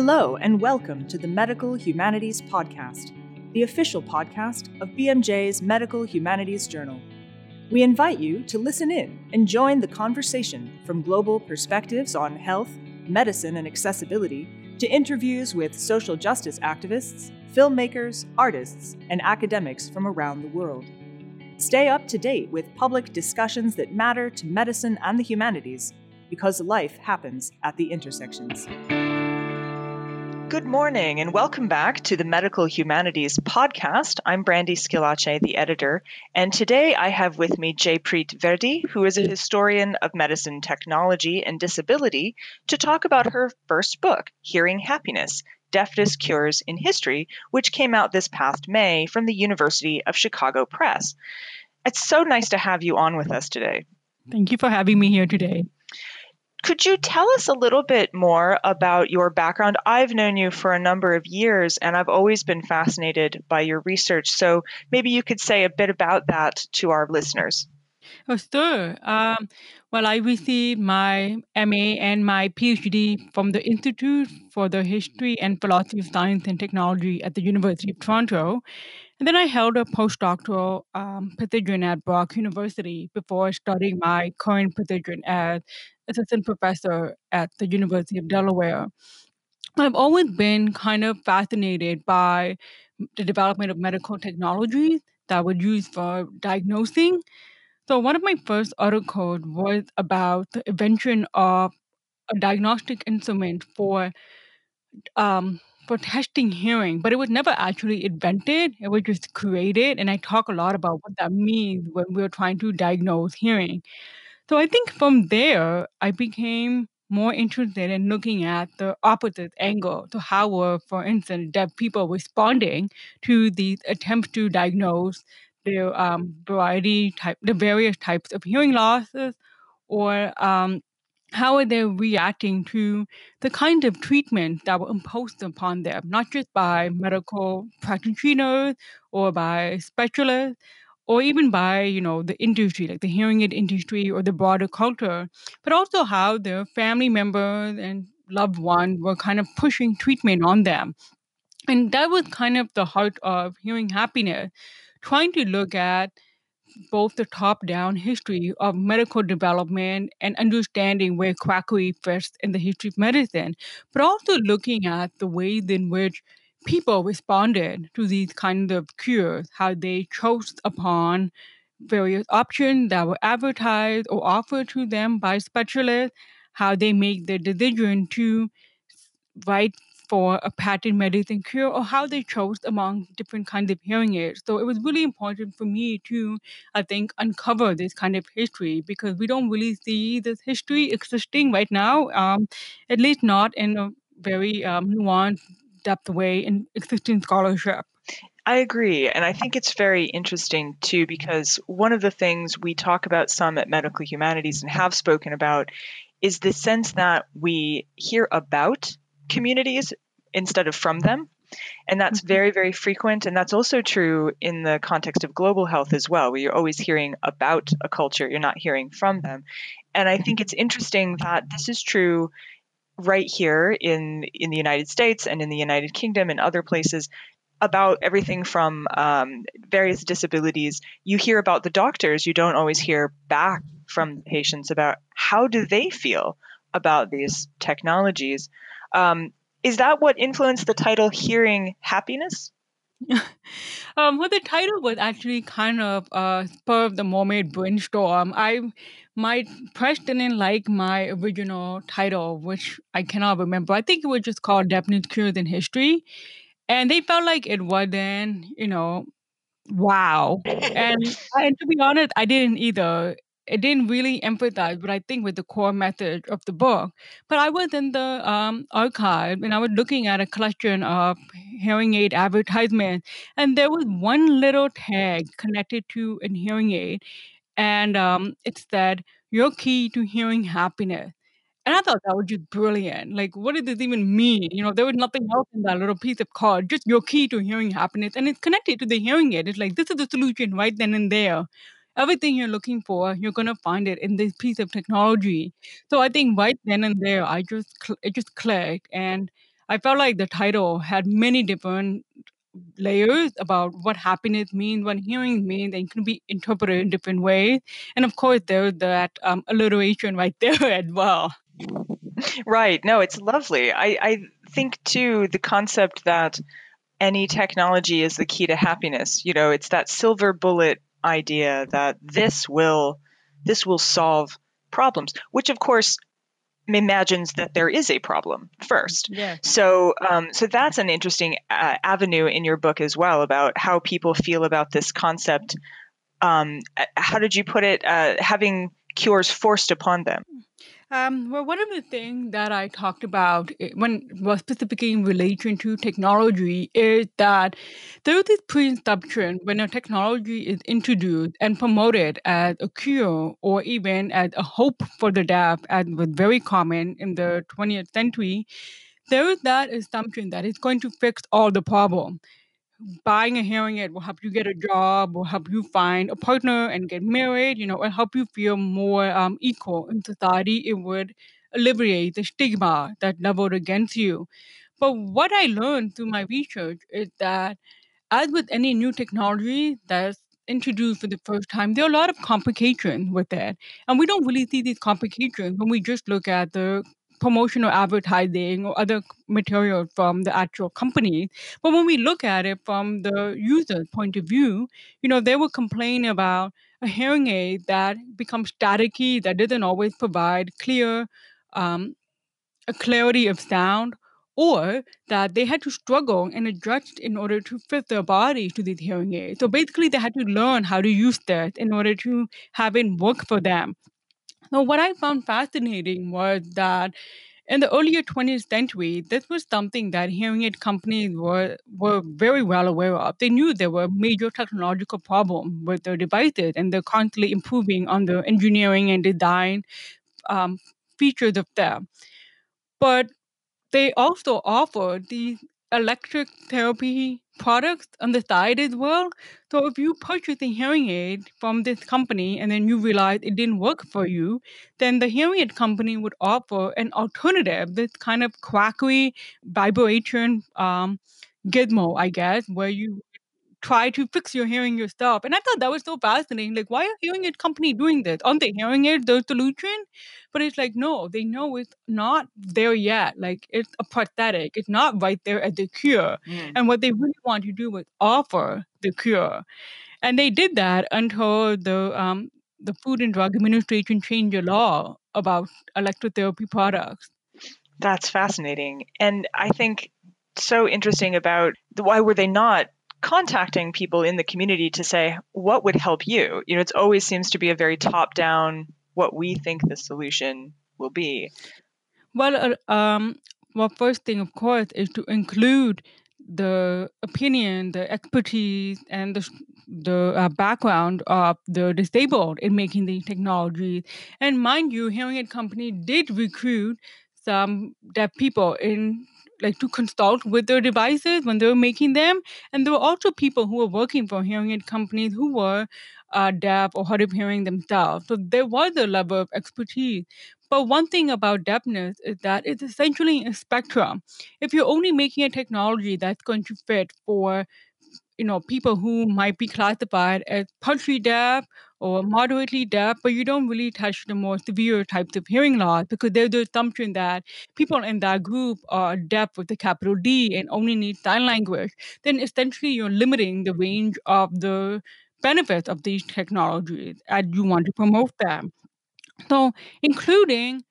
Hello, and welcome to the Medical Humanities Podcast, the official podcast of BMJ's Medical Humanities Journal. We invite you to listen in and join the conversation from global perspectives on health, medicine, and accessibility to interviews with social justice activists, filmmakers, artists, and academics from around the world. Stay up to date with public discussions that matter to medicine and the humanities because life happens at the intersections. Good morning and welcome back to the Medical Humanities podcast. I'm Brandy Schillace, the editor, and today I have with me Jaipreet Virdi, who is a historian of medicine technology and disability, to talk about her first book, Hearing Happiness Deafness Cures in History, which came out this past May from the University of Chicago Press. It's so nice to have you on with us today. Thank you for having me here today. Could you tell us a little bit more about your background? I've known you for a number of years and I've always been fascinated by your research. So maybe you could say a bit about that to our listeners. Oh, sure. Um, well, I received my MA and my PhD from the Institute for the History and Philosophy of Science and Technology at the University of Toronto. And then I held a postdoctoral um, position at Brock University before starting my current position as assistant professor at the University of Delaware. I've always been kind of fascinated by the development of medical technologies that were used for diagnosing. So, one of my first articles was about the invention of a diagnostic instrument for um, for testing hearing, but it was never actually invented. It was just created, and I talk a lot about what that means when we're trying to diagnose hearing. So I think from there, I became more interested in looking at the opposite angle. So how were, for instance, deaf people responding to these attempts to diagnose the um, variety type, the various types of hearing losses, or um, how are they reacting to the kind of treatment that were imposed upon them, not just by medical practitioners or by specialists, or even by you know the industry like the hearing aid industry or the broader culture but also how their family members and loved ones were kind of pushing treatment on them. And that was kind of the heart of hearing happiness trying to look at both the top down history of medical development and understanding where quackery fits in the history of medicine, but also looking at the ways in which people responded to these kinds of cures, how they chose upon various options that were advertised or offered to them by specialists, how they make the decision to write for a patent medicine cure or how they chose among different kinds of hearing aids. So it was really important for me to, I think, uncover this kind of history because we don't really see this history existing right now, um, at least not in a very um, nuanced depth way in existing scholarship. I agree. And I think it's very interesting too, because one of the things we talk about some at Medical Humanities and have spoken about is the sense that we hear about communities instead of from them. And that's mm-hmm. very, very frequent. And that's also true in the context of global health as well, where you're always hearing about a culture, you're not hearing from them. And I think it's interesting that this is true right here in in the United States and in the United Kingdom and other places about everything from um, various disabilities. You hear about the doctors. You don't always hear back from patients about how do they feel about these technologies. Um, is that what influenced the title "Hearing Happiness"? um, well, the title was actually kind of uh, spur of the moment brainstorm. I my press didn't like my original title, which I cannot remember. I think it was just called Deafness Cures in History. And they felt like it wasn't, you know, wow. And, and to be honest, I didn't either. It didn't really empathize, but I think with the core message of the book. But I was in the um, archive and I was looking at a collection of hearing aid advertisements, and there was one little tag connected to a hearing aid and um, it said your key to hearing happiness. And I thought that was just brilliant. Like, what did this even mean? You know, there was nothing else in that little piece of card, just your key to hearing happiness. And it's connected to the hearing aid. It's like, this is the solution right then and there. Everything you're looking for, you're going to find it in this piece of technology. So I think right then and there, I just, it just clicked. And I felt like the title had many different layers about what happiness means, what hearing means, and can be interpreted in different ways. And of course, there's that um, alliteration right there as well. Right. No, it's lovely. I, I think too the concept that any technology is the key to happiness. You know, it's that silver bullet idea that this will this will solve problems, which of course imagines that there is a problem first. Yeah. So, um, so that's an interesting uh, avenue in your book as well about how people feel about this concept. Um, uh, how did you put it? Uh, having cures forced upon them. Um, well, one of the things that I talked about eh, when was specifically in relation to technology is that there is this presumption when a technology is introduced and promoted as a cure or even as a hope for the deaf, as was very common in the 20th century, there is that assumption that it's going to fix all the problem buying a hearing aid will help you get a job, will help you find a partner and get married, you know, and help you feel more um, equal in society. It would alleviate the stigma that leveled against you. But what I learned through my research is that, as with any new technology that's introduced for the first time, there are a lot of complications with it. And we don't really see these complications when we just look at the promotional advertising or other material from the actual company. But when we look at it from the user's point of view, you know, they will complain about a hearing aid that becomes staticky, that doesn't always provide clear, um, a clarity of sound, or that they had to struggle and adjust in order to fit their body to these hearing aids. So basically, they had to learn how to use that in order to have it work for them. Now, what I found fascinating was that in the earlier 20th century, this was something that hearing aid companies were, were very well aware of. They knew there were major technological problems with their devices, and they're constantly improving on the engineering and design um, features of them. But they also offered these electric therapy products on the side as well. So if you purchase a hearing aid from this company and then you realize it didn't work for you, then the hearing aid company would offer an alternative, this kind of quackery vibration um, gizmo, I guess, where you try to fix your hearing yourself. And I thought that was so fascinating. Like, why are hearing aid company doing this? Aren't they hearing aid the solution? But it's like, no, they know it's not there yet. Like, it's a prosthetic. It's not right there at the cure. Mm. And what they really want to do is offer the cure. And they did that until the um, the Food and Drug Administration changed the law about electrotherapy products. That's fascinating. And I think so interesting about why were they not contacting people in the community to say what would help you? You know it always seems to be a very top down what we think the solution will be. Well uh, um well first thing of course is to include the opinion the expertise and the the uh, background of the disabled in making these technologies and mind you hearing aid company did recruit some deaf people in like to consult with their devices when they were making them. And there were also people who were working for hearing aid companies who were uh, deaf or hard of hearing themselves. So there was a level of expertise. But one thing about deafness is that it's essentially a spectrum. If you're only making a technology that's going to fit for you know people who might be classified as partially deaf or moderately deaf, but you don't really touch the more severe types of hearing loss because there's the assumption that people in that group are deaf with a capital D and only need sign language, then essentially you're limiting the range of the benefits of these technologies as you want to promote them. So, including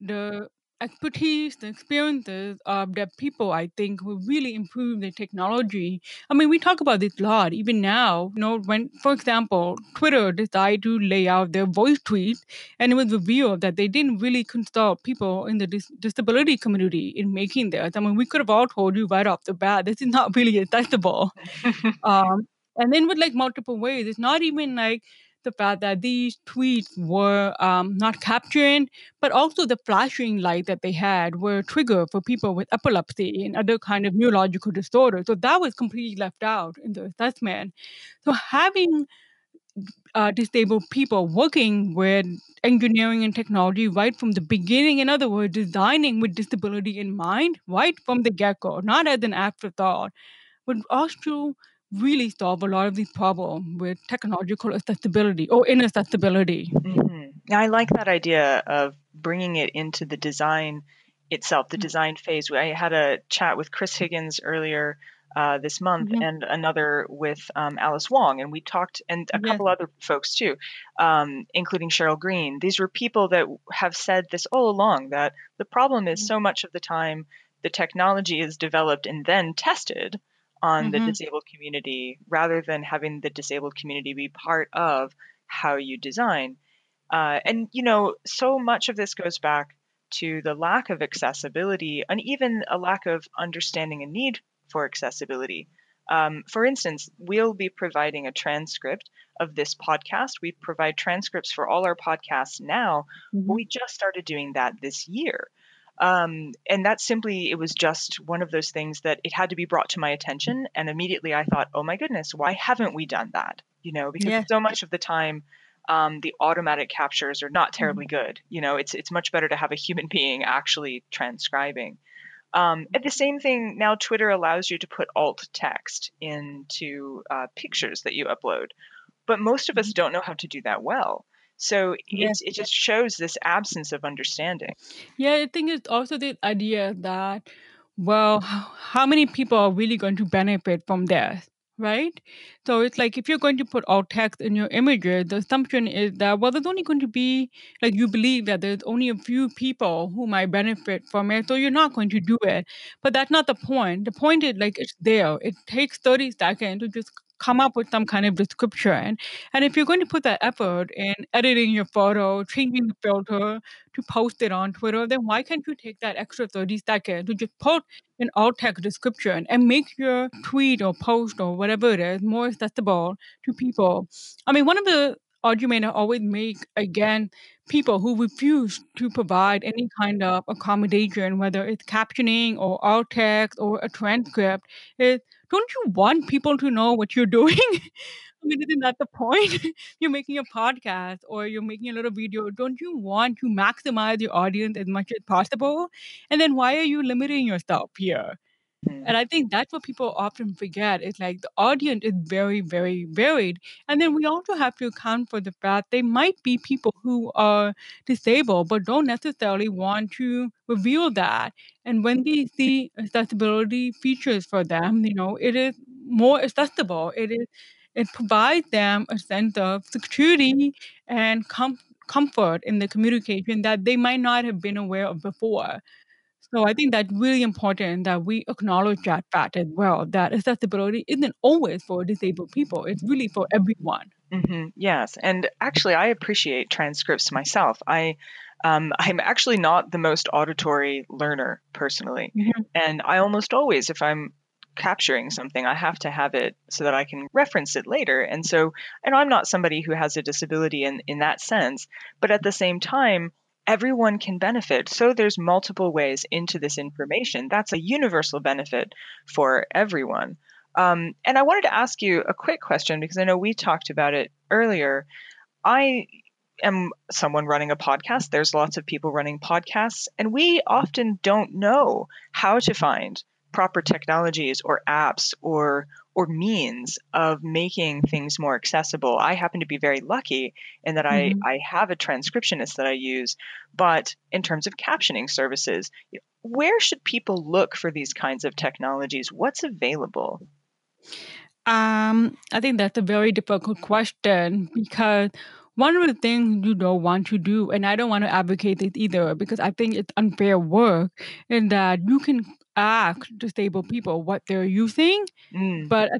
the expertise, the experiences of the people, I think, will really improve the technology. I mean, we talk about this a lot, even now. You know, when, for example, Twitter decided to lay out their voice tweets, and it was revealed that they didn't really consult people in the dis- disability community in making this. I mean, we could have all told you right off the bat, this is not really accessible. um, and then with like multiple ways, it's not even like the fact that these tweets were um, not capturing, but also the flashing light that they had were a trigger for people with epilepsy and other kind of neurological disorders. So that was completely left out in the assessment. So having uh, disabled people working with engineering and technology right from the beginning. In other words, designing with disability in mind right from the get go, not as an afterthought, would also really solve a lot of these problems with technological accessibility or inaccessibility. Mm-hmm. I like that idea of bringing it into the design itself, the mm-hmm. design phase. I had a chat with Chris Higgins earlier uh, this month mm-hmm. and another with um, Alice Wong. And we talked, and a couple other folks too, um, including Cheryl Green. These were people that have said this all along that the problem is mm-hmm. so much of the time the technology is developed and then tested on mm-hmm. the disabled community rather than having the disabled community be part of how you design. Uh, and, you know, so much of this goes back to the lack of accessibility and even a lack of understanding a need for accessibility. Um, for instance, we'll be providing a transcript of this podcast. We provide transcripts for all our podcasts now. Mm-hmm. We just started doing that this year. Um, and that simply, it was just one of those things that it had to be brought to my attention. And immediately I thought, oh my goodness, why haven't we done that? You know, because yeah. so much of the time, um, the automatic captures are not terribly mm-hmm. good. You know, it's it's much better to have a human being actually transcribing. Um, and the same thing now, Twitter allows you to put alt text into uh, pictures that you upload, but most of us mm-hmm. don't know how to do that well. So yeah. it, it just shows this absence of understanding. Yeah, I think it's also the idea that, well, how many people are really going to benefit from this? right? So it's like if you're going to put alt text in your images, the assumption is that, well, there's only going to be, like, you believe that there's only a few people who might benefit from it, so you're not going to do it. But that's not the point. The point is, like, it's there. It takes 30 seconds to just come up with some kind of description. And if you're going to put that effort in editing your photo, changing the filter to post it on Twitter, then why can't you take that extra 30 seconds to just put an alt text description and make your tweet or post or whatever it is more accessible to people? I mean, one of the argument I always make again people who refuse to provide any kind of accommodation, whether it's captioning or alt text or a transcript, is don't you want people to know what you're doing? I mean, isn't that the point? you're making a podcast or you're making a little video. Don't you want to maximize your audience as much as possible? And then why are you limiting yourself here? Mm-hmm. And I think that's what people often forget. It's like the audience is very, very varied. And then we also have to account for the fact they might be people who are disabled but don't necessarily want to reveal that. And when they see accessibility features for them, you know, it is more accessible. It is it provides them a sense of security and com- comfort in the communication that they might not have been aware of before. So I think that's really important that we acknowledge that fact as well, that accessibility isn't always for disabled people. It's really for everyone. Mm-hmm. Yes, and actually, I appreciate transcripts myself. I, um, I'm actually not the most auditory learner personally, mm-hmm. and I almost always, if I'm capturing something, I have to have it so that I can reference it later. And so, and I'm not somebody who has a disability in in that sense, but at the same time, everyone can benefit. So there's multiple ways into this information. That's a universal benefit for everyone. Um, and I wanted to ask you a quick question because I know we talked about it earlier. I am someone running a podcast. There's lots of people running podcasts, and we often don't know how to find proper technologies or apps or or means of making things more accessible. I happen to be very lucky in that mm-hmm. I, I have a transcriptionist that I use, but in terms of captioning services, where should people look for these kinds of technologies? What's available? Um, I think that's a very difficult question because one of the things you don't want to do, and I don't want to advocate this either because I think it's unfair work, in that you can ask disabled people what they're using, Mm. but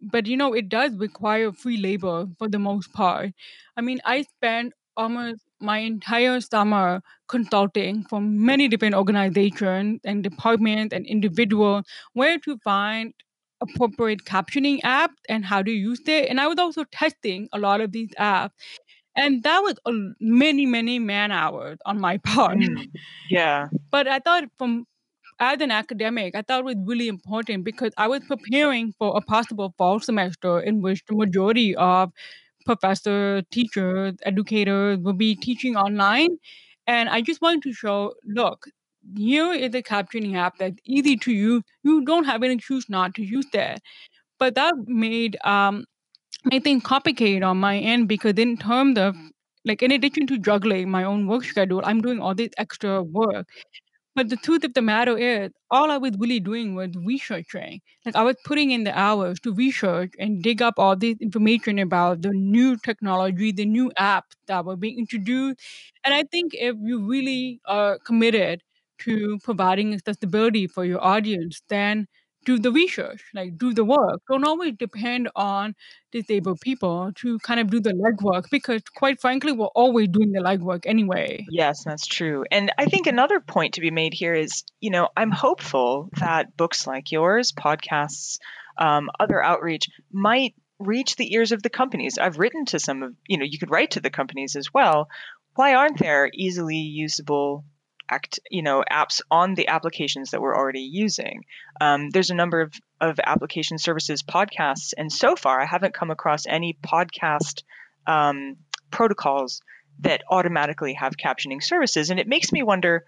but you know it does require free labor for the most part. I mean, I spent almost my entire summer consulting for many different organizations and departments and individuals where to find appropriate captioning apps and how to use it. And I was also testing a lot of these apps. And that was a, many, many man hours on my part. Mm. Yeah. but I thought from as an academic, I thought it was really important because I was preparing for a possible fall semester in which the majority of professors, teachers, educators will be teaching online. And I just wanted to show look, here is a captioning app that's easy to use. You don't have any excuse not to use that. But that made um, made things complicated on my end because in terms of like in addition to juggling my own work schedule, I'm doing all this extra work. But the truth of the matter is, all I was really doing was researching. Like I was putting in the hours to research and dig up all this information about the new technology, the new apps that were being introduced. And I think if you really are committed to providing accessibility for your audience, then do the research, like do the work. Don't always depend on disabled people to kind of do the legwork because, quite frankly, we're always doing the legwork anyway. Yes, that's true. And I think another point to be made here is, you know, I'm hopeful that books like yours, podcasts, um, other outreach might reach the ears of the companies. I've written to some of, you know, you could write to the companies as well. Why aren't there easily usable act, you know, apps on the applications that we're already using. Um, there's a number of, of application services podcasts, and so far I haven't come across any podcast um, protocols that automatically have captioning services, and it makes me wonder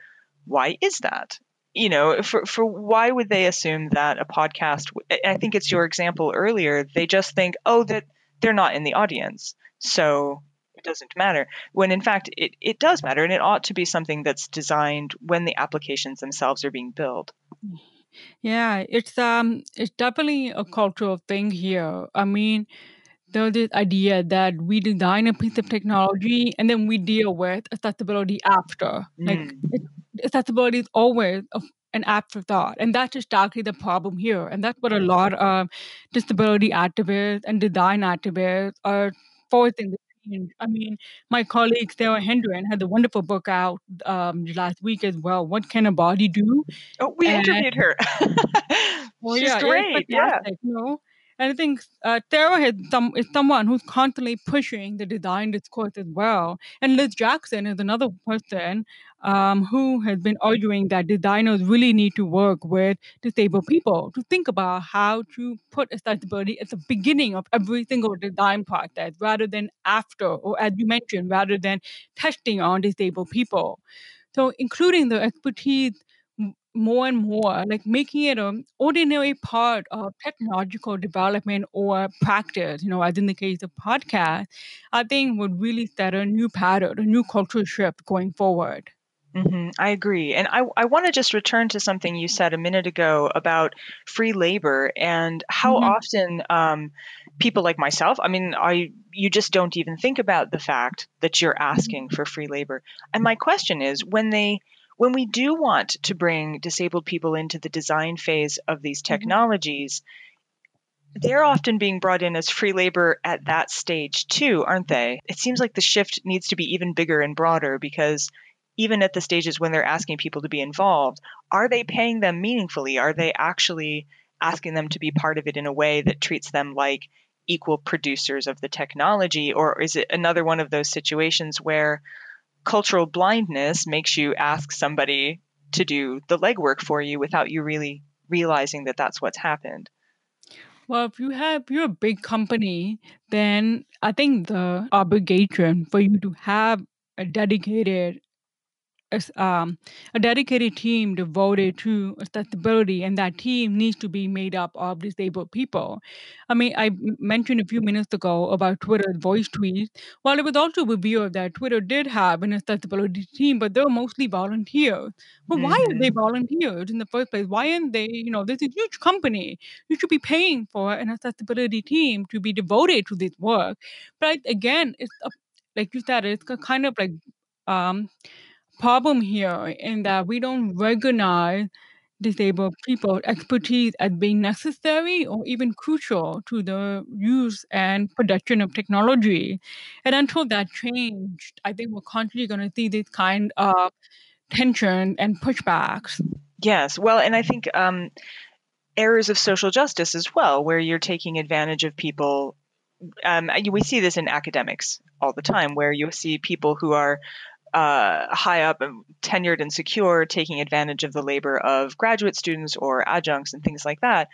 why is that? You know, for for why would they assume that a podcast? I think it's your example earlier. They just think, oh, that they're not in the audience, so doesn't matter when in fact it, it does matter and it ought to be something that's designed when the applications themselves are being built. Yeah it's um it's definitely a cultural thing here. I mean there's this idea that we design a piece of technology and then we deal with accessibility after. Mm. like it, accessibility is always a, an afterthought and that's exactly the problem here and that's what a lot of disability activists and design activists are forcing change. I mean, my colleague Sarah Hendren had a wonderful book out um, last week as well. What can a body do? Oh, we and, interviewed her. well, She's yeah, great. Yeah. You know? And I think uh, Sarah is, some, is someone who's constantly pushing the design discourse as well. And Liz Jackson is another person um, who has been arguing that designers really need to work with disabled people to think about how to put accessibility at the beginning of every single design process rather than after, or as you mentioned, rather than testing on disabled people. So, including the expertise more and more, like making it an ordinary part of technological development or practice, you know, as in the case of podcast, I think would really set a new pattern, a new cultural shift going forward. Mm-hmm. I agree. And I, I want to just return to something you said a minute ago about free labor and how mm-hmm. often um, people like myself, I mean, I you just don't even think about the fact that you're asking for free labor. And my question is when they when we do want to bring disabled people into the design phase of these mm-hmm. technologies, they're often being brought in as free labor at that stage too, aren't they? It seems like the shift needs to be even bigger and broader because even at the stages when they're asking people to be involved, are they paying them meaningfully? Are they actually asking them to be part of it in a way that treats them like equal producers of the technology? Or is it another one of those situations where cultural blindness makes you ask somebody to do the legwork for you without you really realizing that that's what's happened. Well, if you have you're a big company, then I think the obligation for you to have a dedicated um, a dedicated team devoted to accessibility, and that team needs to be made up of disabled people. I mean, I mentioned a few minutes ago about Twitter's voice tweets. While it was also a revealed that Twitter did have an accessibility team, but they're mostly volunteers. But why are they mm-hmm. volunteers in the first place? Why aren't they, you know, this is a huge company. You should be paying for an accessibility team to be devoted to this work. But again, it's a, like you said, it's kind of like um, problem here in that we don't recognize disabled people expertise as being necessary or even crucial to the use and production of technology. And until that changed, I think we're constantly going to see this kind of tension and pushbacks. Yes, well, and I think um, errors of social justice as well, where you're taking advantage of people. Um, we see this in academics all the time, where you see people who are uh, high up and tenured and secure, taking advantage of the labor of graduate students or adjuncts and things like that.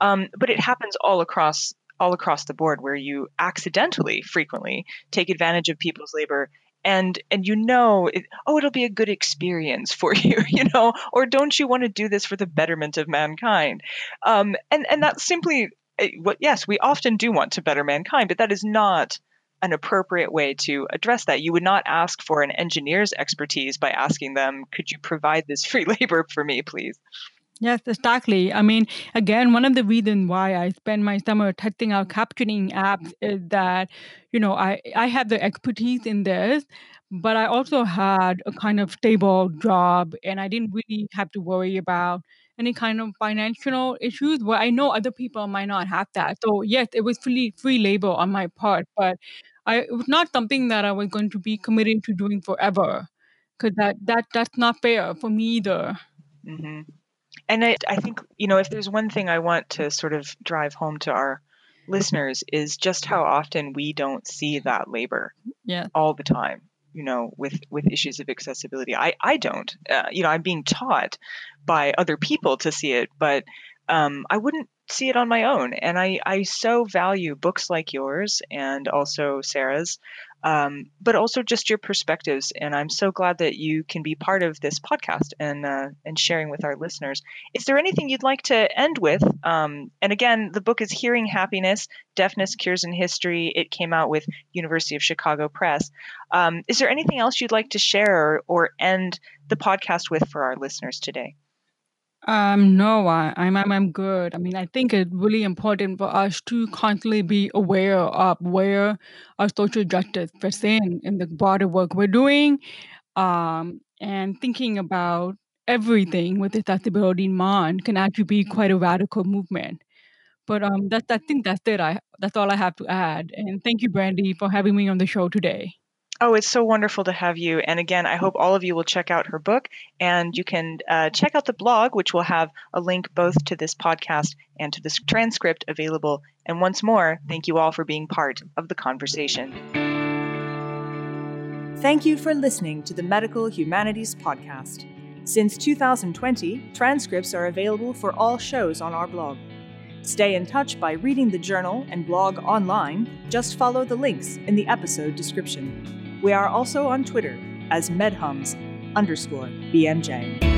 Um, but it happens all across all across the board where you accidentally frequently take advantage of people's labor and and you know it, oh it'll be a good experience for you you know or don't you want to do this for the betterment of mankind um, and and that's simply eh, what yes we often do want to better mankind but that is not an appropriate way to address that you would not ask for an engineer's expertise by asking them could you provide this free labor for me please Yes, exactly. I mean, again, one of the reasons why I spend my summer testing out captioning apps is that, you know, I, I have the expertise in this, but I also had a kind of stable job and I didn't really have to worry about any kind of financial issues where I know other people might not have that. So yes, it was free free labor on my part, but I, it was not something that I was going to be committed to doing forever because that, that that's not fair for me either. hmm And I, I think, you know, if there's one thing I want to sort of drive home to our listeners is just how often we don't see that labor Yeah. all the time you know with with issues of accessibility. I i don't. Uh, you know i'm being taught by other people to see it but um, i wouldn't see it on my own and i i so value books like yours and also sarah's um, but also just your perspectives and i'm so glad that you can be part of this podcast and uh, and sharing with our listeners. Is there anything you'd like to end with? Um, and again the book is hearing happiness deafness cures in history. It came out with university of chicago press. Um, is there anything else you'd like to share or, or end the podcast with for our listeners today Um, no, I, I'm, I'm I'm good. I mean, I think it's really important for us to constantly be aware of where our social justice fits in in the broader work we're doing, um, and thinking about everything with accessibility in mind can actually be quite a radical movement. But um, that I think that's it. I that's all I have to add. And thank you, Brandy, for having me on the show today. Oh, it's so wonderful to have you. And again, I hope all of you will check out her book and you can uh, check out the blog, which will have a link both to this podcast and to this transcript available. And once more, thank you all for being part of the conversation. Thank you for listening to the Medical Humanities Podcast. Since 2020, transcripts are available for all shows on our blog. Stay in touch by reading the journal and blog online. Just follow the links in the episode description. We are also on Twitter as medhums underscore BMJ.